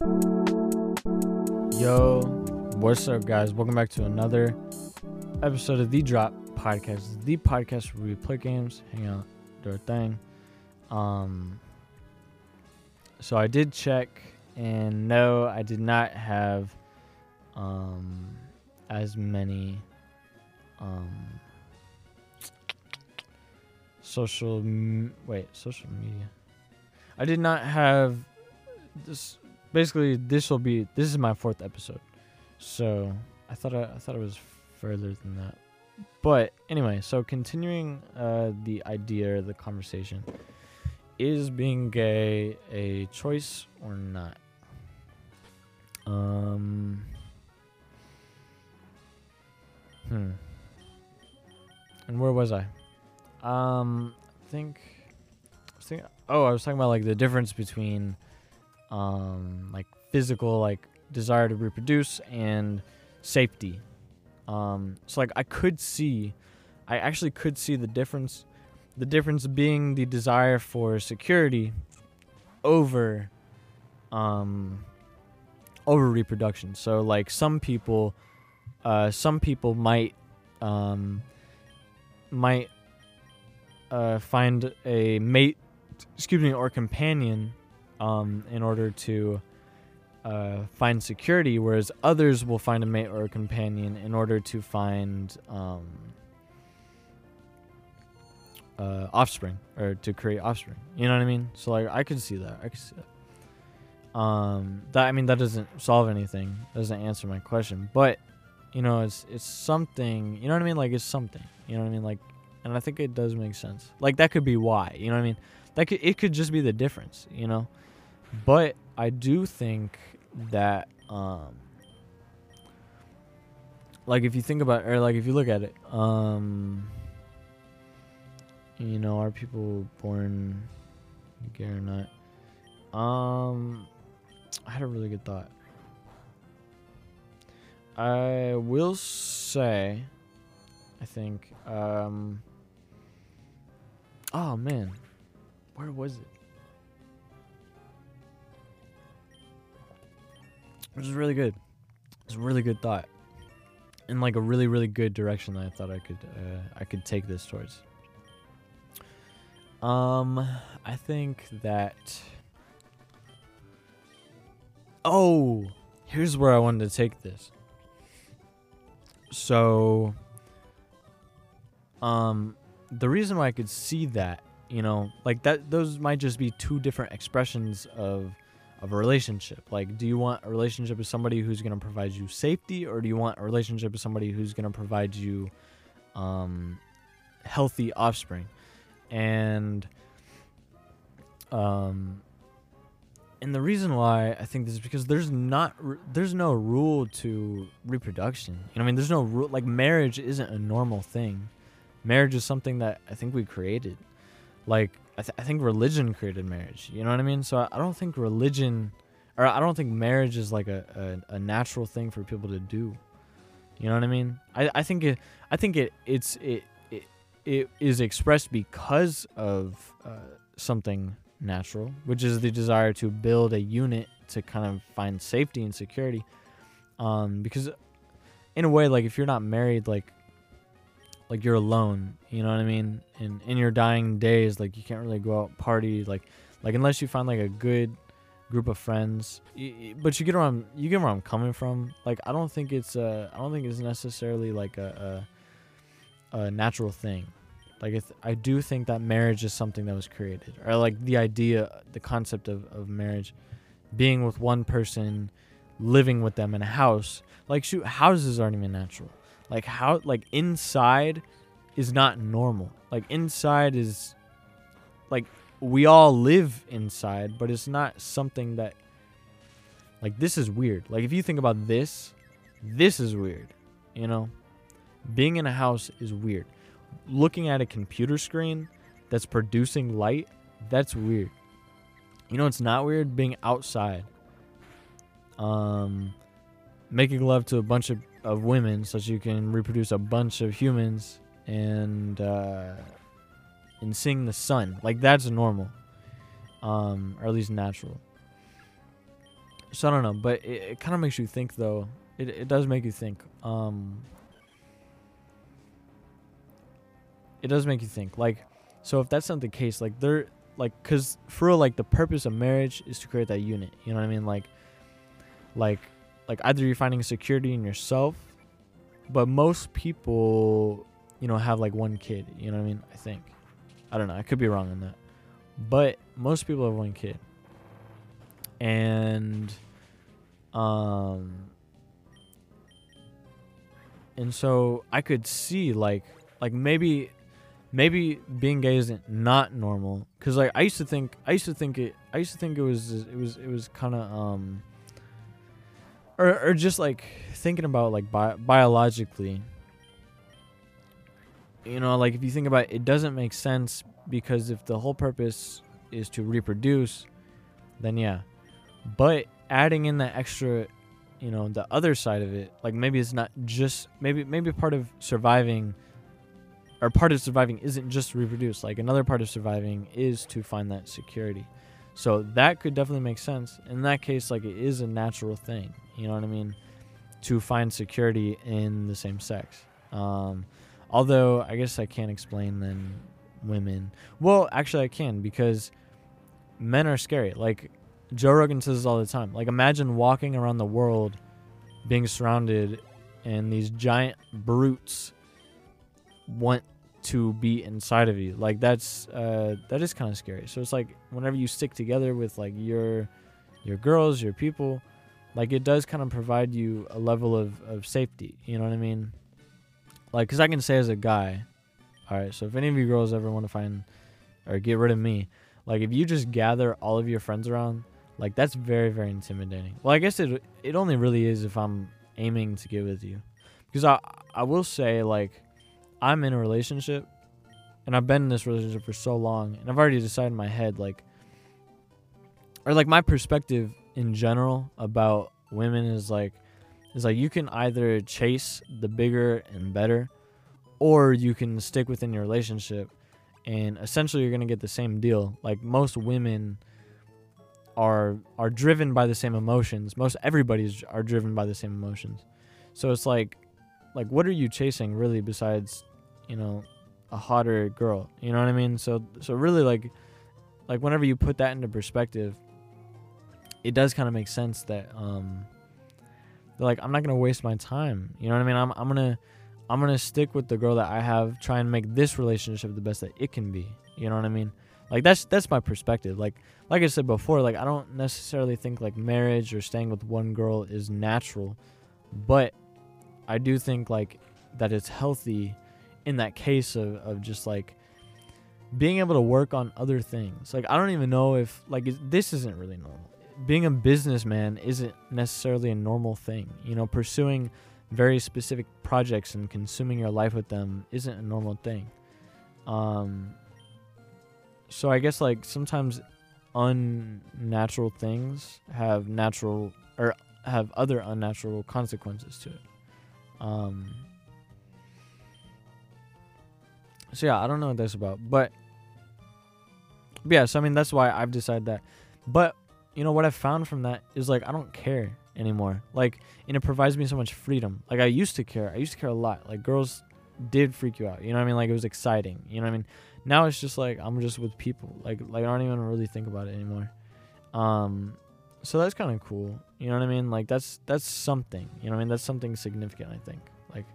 Yo, what's up, guys? Welcome back to another episode of the Drop Podcast, the podcast where we play games, hang out, do our thing. Um, so I did check, and no, I did not have um as many um social m- wait social media. I did not have this basically this will be this is my fourth episode. So i thought I, I thought it was further than that. But anyway so continuing uh the idea the conversation is being gay a choice or not? Um hmm. And where was i? Um i think I was thinking, oh i was talking about like the difference between um, like physical like desire to reproduce and safety. Um, so like I could see, I actually could see the difference, the difference being the desire for security over, um, over reproduction. So like some people, uh, some people might, um, might, uh, find a mate, excuse me, or companion um, in order to uh, find security, whereas others will find a mate or a companion in order to find um, uh, offspring or to create offspring. You know what I mean? So like I could see that. I could see that. Um, that I mean that doesn't solve anything. Doesn't answer my question, but you know it's it's something. You know what I mean? Like it's something. You know what I mean? Like, and I think it does make sense. Like that could be why. You know what I mean? That could it could just be the difference. You know. But I do think that um like if you think about or like if you look at it, um you know, are people born gay or not? Um I had a really good thought. I will say I think um Oh man. Where was it? Which is really good. It's a really good thought, in like a really really good direction that I thought I could uh, I could take this towards. Um, I think that. Oh, here's where I wanted to take this. So, um, the reason why I could see that, you know, like that, those might just be two different expressions of of a relationship. Like, do you want a relationship with somebody who's going to provide you safety, or do you want a relationship with somebody who's going to provide you um, healthy offspring? And um, and the reason why I think this is because there's not there's no rule to reproduction. You know, I mean, there's no rule like marriage isn't a normal thing. Marriage is something that I think we created. Like I, th- I think religion created marriage. You know what I mean? So I, I don't think religion, or I don't think marriage is like a, a, a, natural thing for people to do. You know what I mean? I, I think it I think it it's it it, it is expressed because of uh, something natural, which is the desire to build a unit to kind of find safety and security. Um, because in a way, like if you're not married, like like you're alone you know what i mean? And in your dying days like you can't really go out party like like unless you find like a good group of friends. But you get where i'm you get where i'm coming from. Like i don't think it's uh i don't think it's necessarily like a a, a natural thing. Like if, i do think that marriage is something that was created or like the idea the concept of, of marriage being with one person living with them in a house. Like shoot houses aren't even natural like how like inside is not normal. Like inside is like we all live inside, but it's not something that like this is weird. Like if you think about this, this is weird. You know? Being in a house is weird. Looking at a computer screen that's producing light, that's weird. You know it's not weird being outside. Um making love to a bunch of of women so that you can reproduce a bunch of humans and uh, and seeing the sun like that's normal um or at least natural so I don't know, but it, it kind of makes you think though. It it does make you think. Um, it does make you think. Like, so if that's not the case, like they're like, cause for real, like the purpose of marriage is to create that unit. You know what I mean? Like, like, like either you're finding security in yourself, but most people, you know, have like one kid. You know what I mean? I think. I don't know. I could be wrong on that, but most people have one kid, and, um, and so I could see like, like maybe maybe being gay isn't not normal because like i used to think i used to think it i used to think it was it was it was kind of um or, or just like thinking about like bi- biologically you know like if you think about it, it doesn't make sense because if the whole purpose is to reproduce then yeah but adding in that extra you know the other side of it like maybe it's not just maybe maybe part of surviving or part of surviving isn't just reproduce. Like another part of surviving is to find that security. So that could definitely make sense. In that case, like it is a natural thing. You know what I mean? To find security in the same sex. Um, although I guess I can't explain then women. Well, actually I can because men are scary. Like Joe Rogan says all the time. Like imagine walking around the world being surrounded and these giant brutes want to be inside of you. Like that's uh that is kind of scary. So it's like whenever you stick together with like your your girls, your people, like it does kind of provide you a level of of safety. You know what I mean? Like cuz I can say as a guy, all right, so if any of you girls ever want to find or get rid of me, like if you just gather all of your friends around, like that's very very intimidating. Well, I guess it it only really is if I'm aiming to get with you. Because I I will say like I'm in a relationship and I've been in this relationship for so long and I've already decided in my head like or like my perspective in general about women is like is like you can either chase the bigger and better or you can stick within your relationship and essentially you're going to get the same deal. Like most women are are driven by the same emotions. Most everybody's are driven by the same emotions. So it's like like what are you chasing really besides you know a hotter girl you know what i mean so so really like like whenever you put that into perspective it does kind of make sense that um like i'm not gonna waste my time you know what i mean i'm, I'm gonna i'm gonna stick with the girl that i have try and make this relationship the best that it can be you know what i mean like that's that's my perspective like like i said before like i don't necessarily think like marriage or staying with one girl is natural but i do think like that it's healthy in that case of, of just like being able to work on other things. Like I don't even know if like this isn't really normal. Being a businessman isn't necessarily a normal thing. You know, pursuing very specific projects and consuming your life with them isn't a normal thing. Um so I guess like sometimes unnatural things have natural or have other unnatural consequences to it. Um so yeah, I don't know what that's about, but, yeah. So I mean, that's why I've decided that. But you know what I've found from that is like I don't care anymore. Like, and it provides me so much freedom. Like I used to care. I used to care a lot. Like girls did freak you out. You know what I mean? Like it was exciting. You know what I mean? Now it's just like I'm just with people. Like like I don't even really think about it anymore. Um, so that's kind of cool. You know what I mean? Like that's that's something. You know what I mean? That's something significant. I think. Like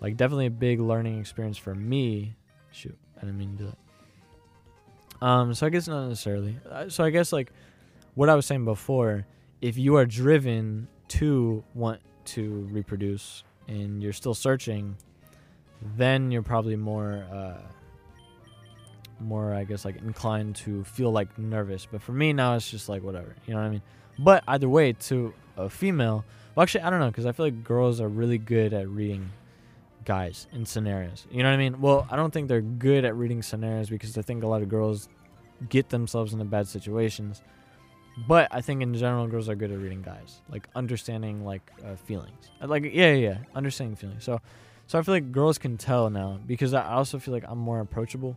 like definitely a big learning experience for me. Shoot, I didn't mean to do that. Um, so I guess not necessarily. Uh, so I guess like what I was saying before, if you are driven to want to reproduce and you're still searching, then you're probably more uh, more I guess like inclined to feel like nervous. But for me now it's just like whatever, you know what I mean? But either way, to a female, well actually I don't know because I feel like girls are really good at reading guys in scenarios. You know what I mean? Well, I don't think they're good at reading scenarios because I think a lot of girls get themselves into bad situations. But I think in general, girls are good at reading guys, like understanding like uh, feelings. Uh, like yeah, yeah, yeah, understanding feelings. So, so I feel like girls can tell now because I also feel like I'm more approachable.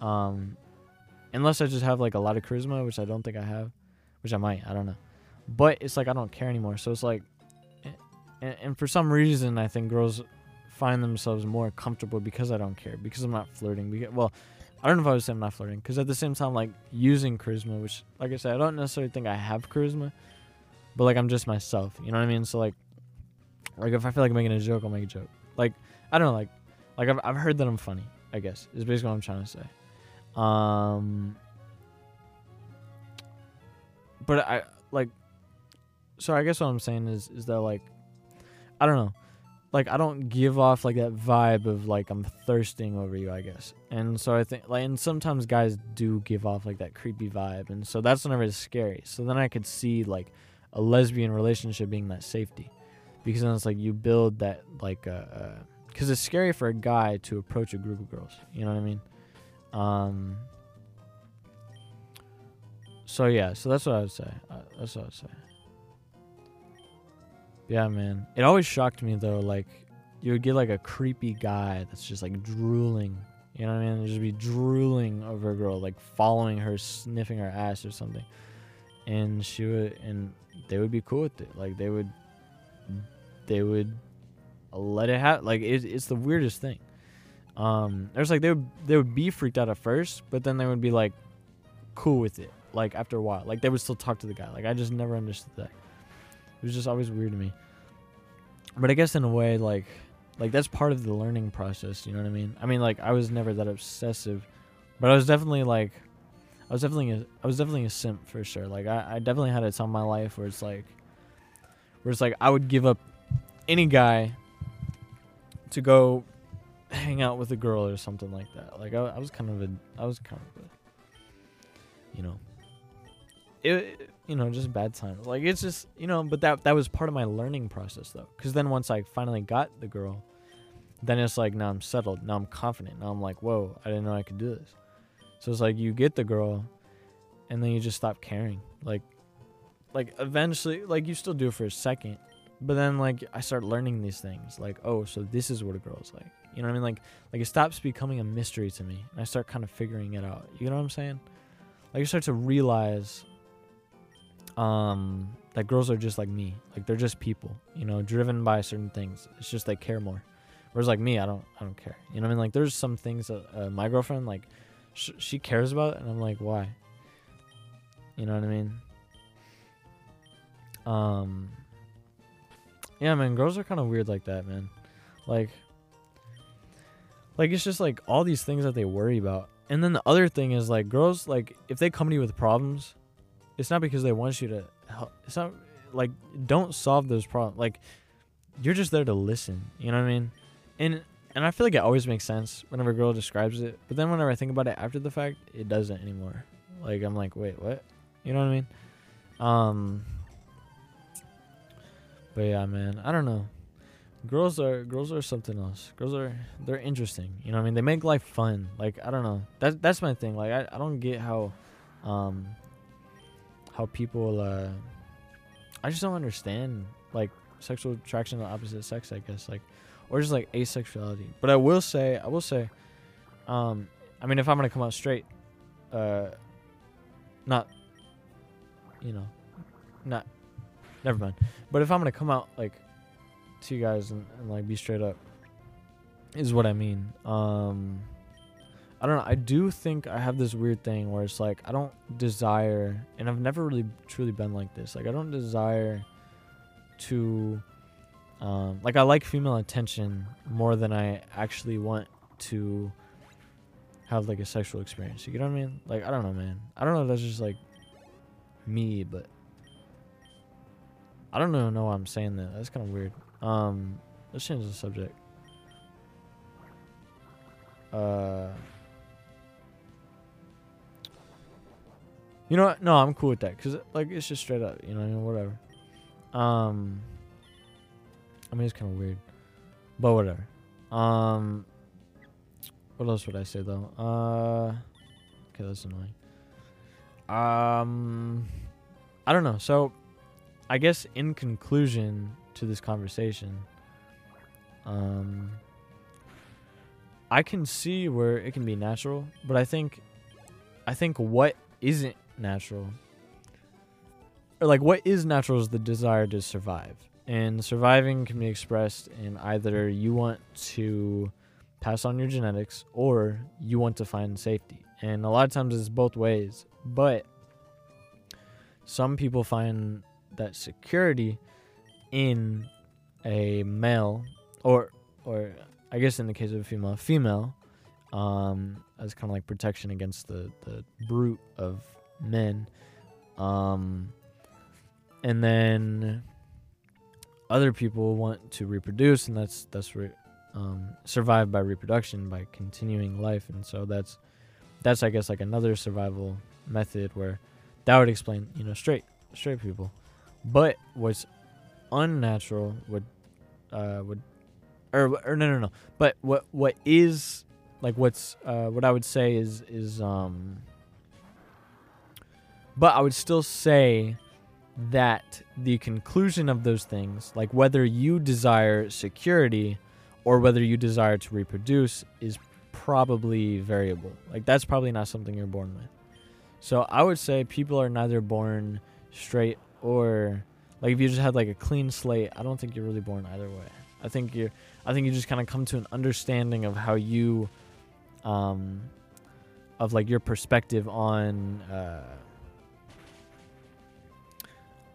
Um, unless I just have like a lot of charisma, which I don't think I have, which I might. I don't know. but it's like I don't care anymore. So it's like, and, and for some reason, I think girls find themselves more comfortable because I don't care, because I'm not flirting. Because, well, I don't know if I would say I'm not flirting, because at the same time, like using charisma, which, like I said, I don't necessarily think I have charisma, but like I'm just myself. You know what I mean? So like, like if I feel like making a joke, I'll make a joke. Like I don't know, like, like I've I've heard that I'm funny. I guess is basically what I'm trying to say. Um, but I like so I guess what I'm saying is is that like I don't know. Like I don't give off like that vibe of like I'm thirsting over you, I guess. And so I think like and sometimes guys do give off like that creepy vibe and so that's whenever it's scary. So then I could see like a lesbian relationship being that safety. Because then it's like you build that like uh, uh cuz it's scary for a guy to approach a group of girls, you know what I mean? Um so yeah, so that's what I would say. Uh, that's what I would say. Yeah, man. It always shocked me though, like you would get like a creepy guy that's just like drooling. You know what I mean? Just be drooling over a girl, like following her, sniffing her ass or something. And she would, and they would be cool with it. Like they would, they would let it happen. Like it, it's the weirdest thing. Um, there's like they would they would be freaked out at first, but then they would be like cool with it. Like after a while, like they would still talk to the guy. Like I just never understood that. It was just always weird to me. But I guess in a way, like, like that's part of the learning process. You know what I mean? I mean, like I was never that obsessive, but I was definitely like, I was definitely a, I was definitely a simp for sure. Like I, I definitely had a time in my life where it's like, where it's like I would give up any guy to go hang out with a girl or something like that. Like I, I was kind of a, I was kind of a, you know, it, you know, just bad times. Like it's just, you know, but that that was part of my learning process though. Cuz then once I finally got the girl, then it's like now I'm settled. Now I'm confident. Now I'm like, "Whoa, I didn't know I could do this." So it's like you get the girl and then you just stop caring. Like like eventually like you still do it for a second, but then like I start learning these things. Like, "Oh, so this is what a girl's like." You know what I mean? Like like it stops becoming a mystery to me. And I start kind of figuring it out. You know what I'm saying? Like you start to realize um that girls are just like me. Like they're just people you know driven by certain things. It's just they care more. Whereas like me i don't i don't care. You know what i mean? Like there's some things that uh, my girlfriend like sh- she cares about and i'm like why? You know what i mean? Um yeah man girls are kind of weird like that man. Like like it's just like all these things that they worry about. And then the other thing is like girls like if they come to you with problems it's not because they want you to help. It's not like don't solve those problems. Like you're just there to listen. You know what I mean? And and I feel like it always makes sense whenever a girl describes it. But then whenever I think about it after the fact, it doesn't anymore. Like I'm like, wait, what? You know what I mean? Um. But yeah, man, I don't know. Girls are girls are something else. Girls are they're interesting. You know what I mean? They make life fun. Like I don't know. That that's my thing. Like I, I don't get how um how people uh I just don't understand like sexual attraction to the opposite sex, I guess, like or just like asexuality. But I will say, I will say, um, I mean, if I'm gonna come out straight, uh, not, you know, not, never mind. But if I'm gonna come out like to you guys and, and like be straight up, is what I mean. Um, I don't know. I do think I have this weird thing where it's like I don't desire, and I've never really truly been like this. Like I don't desire to, um, like I like female attention more than I actually want to have like a sexual experience. You know what I mean? Like I don't know, man. I don't know. If that's just like me, but I don't know. Know why I'm saying that. That's kind of weird. Um, let's change the subject. Uh. You know what? No, I'm cool with that because like it's just straight up. You know, whatever. Um, I mean it's kind of weird, but whatever. Um, what else would I say though? Uh, okay, that's annoying. Um, I don't know. So, I guess in conclusion to this conversation, um, I can see where it can be natural, but I think, I think what isn't natural or like what is natural is the desire to survive. And surviving can be expressed in either you want to pass on your genetics or you want to find safety. And a lot of times it's both ways. But some people find that security in a male or or I guess in the case of a female, female, um, as kind of like protection against the, the brute of men. Um, and then other people want to reproduce, and that's that's re- um, survive by reproduction by continuing life, and so that's that's I guess like another survival method where that would explain you know straight straight people, but what's unnatural would uh, would or or no no no, but what what is like what's uh, what I would say is is um but I would still say that the conclusion of those things, like whether you desire security or whether you desire to reproduce, is probably variable. Like that's probably not something you're born with. So I would say people are neither born straight or like if you just had like a clean slate, I don't think you're really born either way. I think you're I think you just kind of come to an understanding of how you um of like your perspective on uh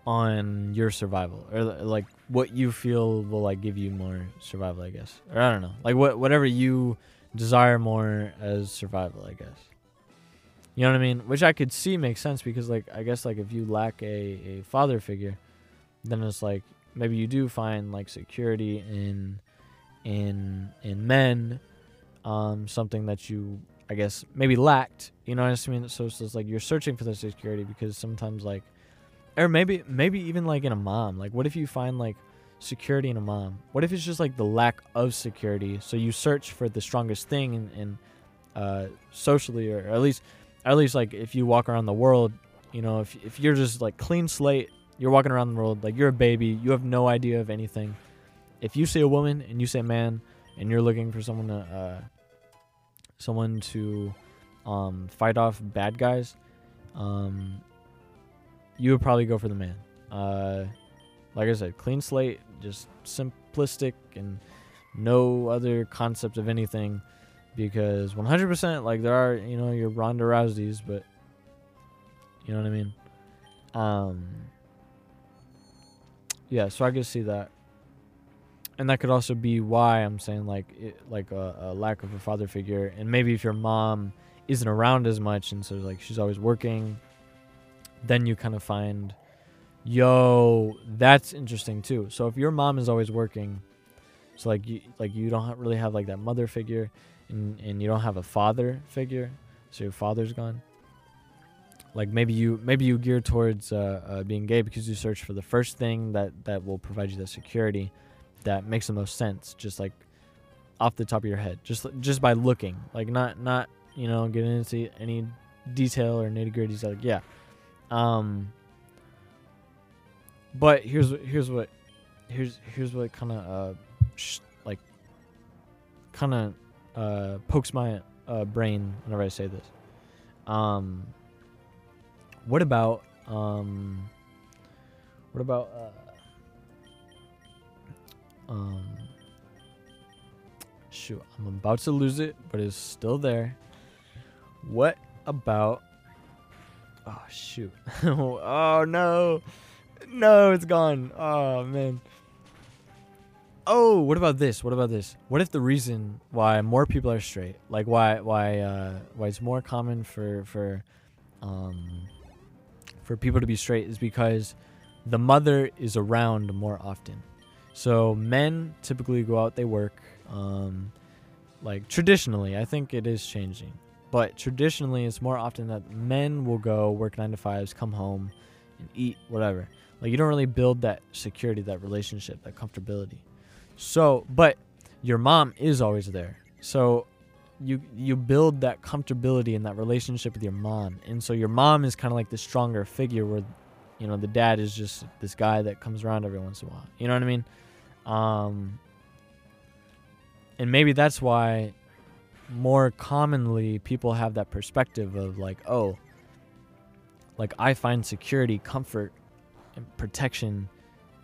on your survival or like what you feel will like give you more survival i guess. Or i don't know. Like what whatever you desire more as survival i guess. You know what i mean? Which i could see makes sense because like i guess like if you lack a, a father figure then it's like maybe you do find like security in in in men um something that you i guess maybe lacked you know what i mean? So, so it's like you're searching for the security because sometimes like or maybe maybe even like in a mom. Like what if you find like security in a mom? What if it's just like the lack of security? So you search for the strongest thing and, uh, socially or at least at least like if you walk around the world you know if, if you're just like clean slate you're walking around the world like you're a baby you have no idea of anything. If you see a woman and you say man and you're looking for someone to uh, someone to um, fight off bad guys um, you would probably go for the man. Uh, like I said, clean slate, just simplistic and no other concept of anything. Because 100%, like there are, you know, your Ronda Rouseys, but you know what I mean. Um, yeah, so I can see that, and that could also be why I'm saying like it, like a, a lack of a father figure, and maybe if your mom isn't around as much, and so like she's always working then you kind of find, yo, that's interesting too. So if your mom is always working, so like you like you don't really have like that mother figure, and and you don't have a father figure, so your father's gone. Like maybe you maybe you gear towards uh, uh, being gay because you search for the first thing that that will provide you the security, that makes the most sense. Just like off the top of your head, just just by looking, like not not you know getting into any detail or nitty gritty. Like yeah, um, but here's here's what here's here's what kind of uh sh- like kind of uh pokes my uh brain whenever I say this. Um, what about um, what about uh, um, shoot, I'm about to lose it, but it's still there. What about Oh shoot. oh no. No, it's gone. Oh man. Oh, what about this? What about this? What if the reason why more people are straight, like why why uh why it's more common for for um for people to be straight is because the mother is around more often. So men typically go out, they work. Um, like traditionally, I think it is changing. But traditionally, it's more often that men will go work nine to fives, come home, and eat whatever. Like you don't really build that security, that relationship, that comfortability. So, but your mom is always there. So you you build that comfortability and that relationship with your mom. And so your mom is kind of like the stronger figure where you know the dad is just this guy that comes around every once in a while. You know what I mean? Um and maybe that's why more commonly people have that perspective of like, oh, like I find security, comfort and protection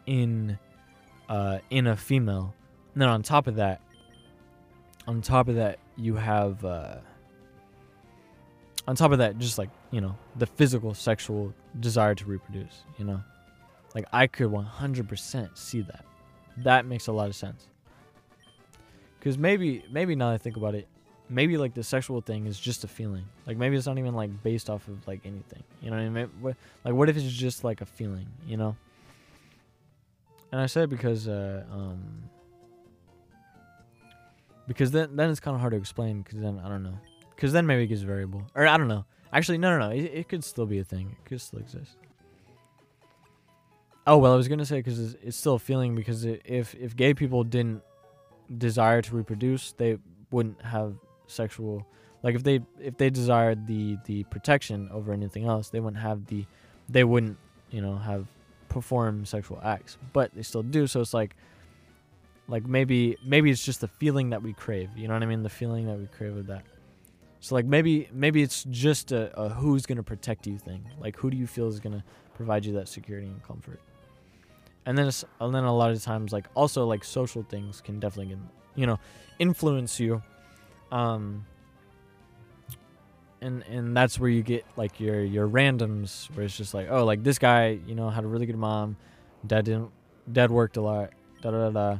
in uh, in a female. And then on top of that, on top of that, you have uh, on top of that, just like you know, the physical sexual desire to reproduce. You know, like I could 100% see that. That makes a lot of sense. Cause maybe maybe now I think about it, maybe like the sexual thing is just a feeling. Like maybe it's not even like based off of like anything. You know what I mean? Like what if it's just like a feeling? You know. And I say it because uh, um, because then then it's kind of hard to explain. Because then I don't know. Because then maybe it gets variable, or I don't know. Actually, no, no, no. It, it could still be a thing. It could still exist. Oh well, I was gonna say because it's, it's still a feeling because it, if if gay people didn't desire to reproduce, they wouldn't have sexual like if they if they desired the the protection over anything else, they wouldn't have the they wouldn't you know have perform sexual acts, but they still do. So it's like like maybe maybe it's just the feeling that we crave. You know what I mean? The feeling that we crave with that. So like maybe maybe it's just a, a who's gonna protect you thing. Like who do you feel is gonna provide you that security and comfort? And then and then a lot of times like also like social things can definitely get, you know influence you. Um, and and that's where you get like your your randoms where it's just like oh like this guy you know had a really good mom. Dad didn't dad worked a lot da da da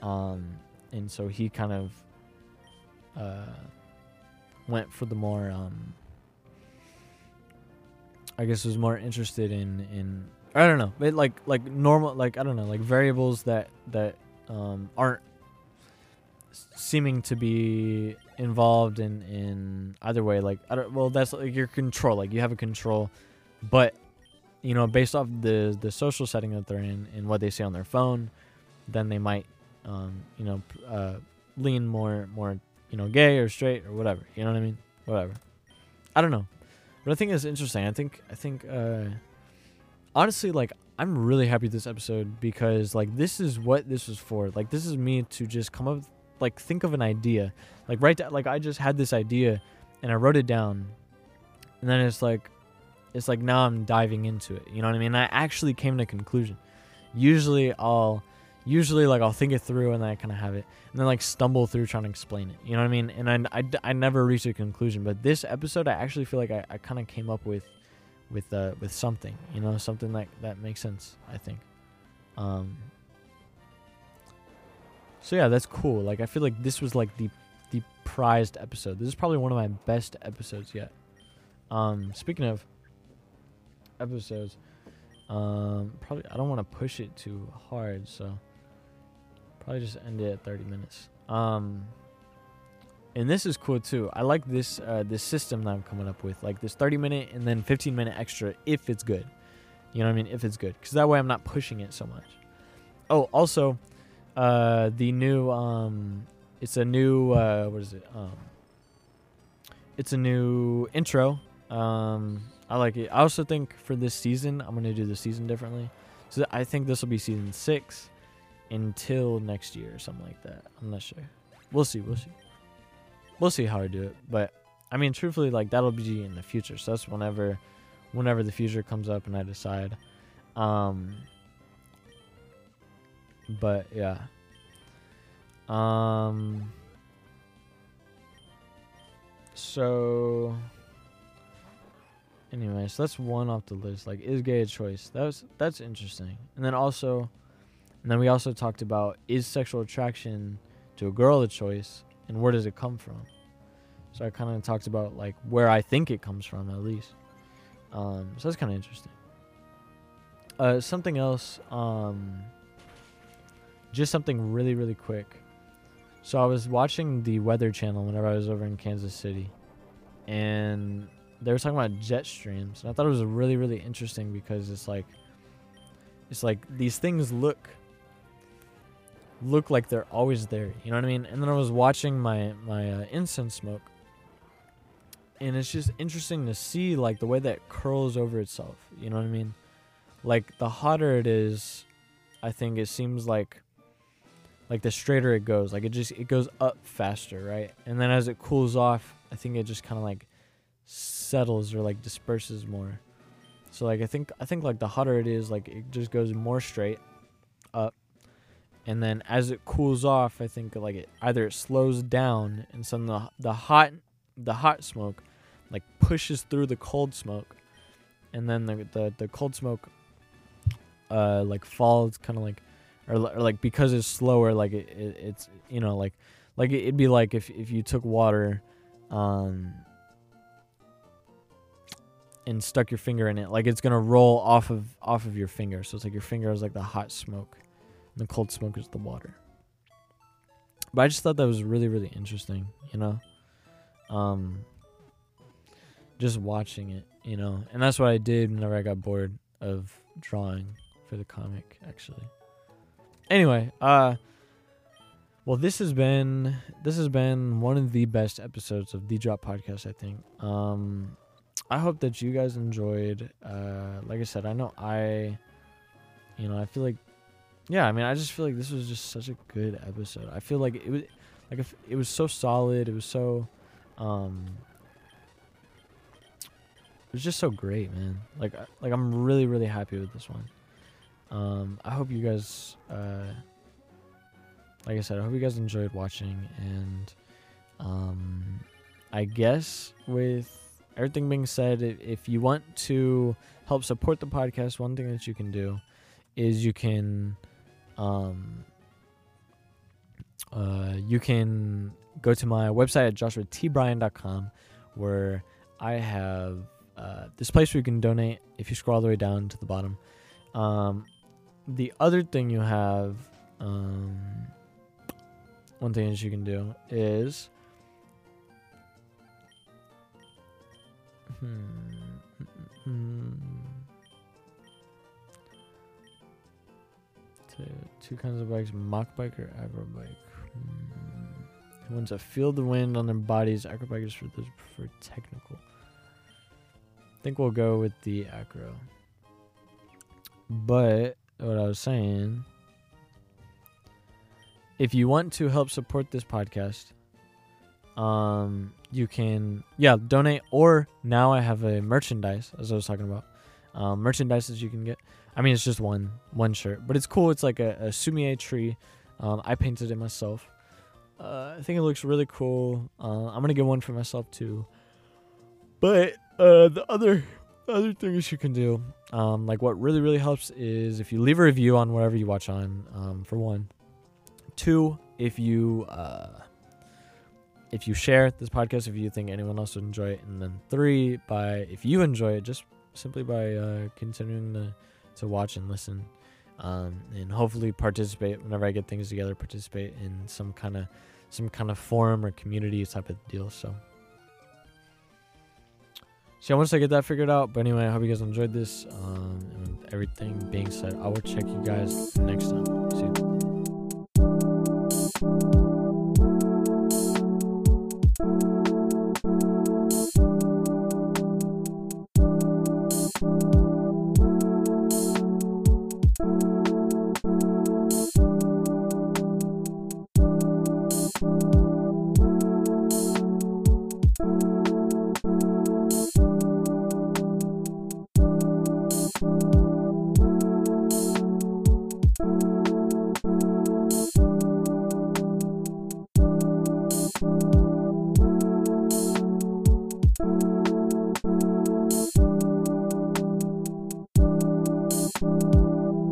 da. Um and so he kind of uh went for the more um I guess was more interested in in I don't know but like like normal like I don't know like variables that that um aren't seeming to be involved in in either way like I don't well that's like your control like you have a control but you know based off the the social setting that they're in and what they say on their phone then they might um you know uh lean more more you know gay or straight or whatever you know what I mean? Whatever. I don't know. But I think it's interesting. I think I think uh honestly like I'm really happy this episode because like this is what this was for. Like this is me to just come up like think of an idea. Like right like i just had this idea and i wrote it down. And then it's like it's like now i'm diving into it. You know what i mean? I actually came to a conclusion. Usually i'll usually like i'll think it through and then i kind of have it. And then like stumble through trying to explain it. You know what i mean? And i, I, I never reach a conclusion. But this episode i actually feel like i, I kind of came up with with uh with something. You know something like that makes sense i think. Um so yeah, that's cool. Like I feel like this was like the the prized episode. This is probably one of my best episodes yet. Um speaking of episodes, um probably I don't want to push it too hard, so probably just end it at 30 minutes. Um and this is cool too. I like this uh this system that I'm coming up with. Like this 30 minute and then 15 minute extra if it's good. You know what I mean? If it's good. Cuz that way I'm not pushing it so much. Oh, also uh, the new um, it's a new uh, what is it? Um, it's a new intro. Um, I like it. I also think for this season, I'm gonna do the season differently. So I think this will be season six until next year or something like that. I'm not sure. We'll see. We'll see. We'll see how I do it. But I mean, truthfully, like that'll be in the future. So that's whenever, whenever the future comes up and I decide. Um, but yeah. Um so anyway, so that's one off the list. Like is gay a choice? That was that's interesting. And then also and then we also talked about is sexual attraction to a girl a choice and where does it come from? So I kind of talked about like where I think it comes from at least. Um, so that's kind of interesting. Uh, something else um, just something really, really quick. So I was watching the Weather Channel whenever I was over in Kansas City, and they were talking about jet streams, and I thought it was really, really interesting because it's like, it's like these things look look like they're always there. You know what I mean? And then I was watching my my uh, incense smoke, and it's just interesting to see like the way that curls over itself. You know what I mean? Like the hotter it is, I think it seems like like the straighter it goes like it just it goes up faster right? And then as it cools off i think it just kind of like settles or like disperses more. So like I think I think like the hotter it is, like it just goes more straight up, and then as it cools off, I think like it either it slows down and some the the hot the hot smoke like pushes through the cold smoke, and then the the, the cold smoke uh like falls kind of like or, or like because it's slower like it, it it's you know like like it, it'd be like if if you took water um and stuck your finger in it like it's gonna roll off of off of your finger. So it's like your finger is like the hot smoke and the cold smoke is the water. But i just thought that was really really interesting you know? Um just watching it you know? And that's what i did whenever i got bored of drawing for the comic actually anyway uh well this has been this has been one of the best episodes of the drop podcast i think. Um i hope that you guys enjoyed uh like i said i know i you know i feel like yeah i mean i just feel like this was just such a good episode. I feel like it was like it was so solid it was so um it was just so great man. Like like i'm really really happy with this one um i hope you guys uh like I said, I hope you guys enjoyed watching, and um, I guess with everything being said, if, you want to help support the podcast, one thing that you can do is you can, um, uh, you can go to my website at joshuatbryan.com, where I have uh, this place where you can donate. If you scroll all the way down to the bottom, um, the other thing you have. Um, one thing that you can do is hmm, hmm, two, two kinds of bikes Mach bike or acro bike hmm. one's that feel the wind on their bodies acro bike is for those prefer technical i think we'll go with the acro but what i was saying if you want to help support this podcast, um, you can yeah donate or now I have a merchandise as I was talking about. Um, merchandise that you can get. I mean, it's just one one shirt, but it's cool. It's like a, a sumi-e tree. Um, I painted it myself. Uh, I think it looks really cool. Uh, I'm gonna get one for myself too. But uh, the other other things you can do, um, like what really really helps is if you leave a review on whatever you watch on. Um, for one, two if you uh, if you share this podcast if you think anyone else would enjoy it. And then three by if you enjoy it just simply by uh, continuing to, to watch and listen. Um, and hopefully participate whenever i get things together participate in some kind of some kind of forum or community type of deal. So so once I get that figured out, but anyway, I hope you guys enjoyed this. Um, and with everything being said, I will check you guys next time. See you. Thank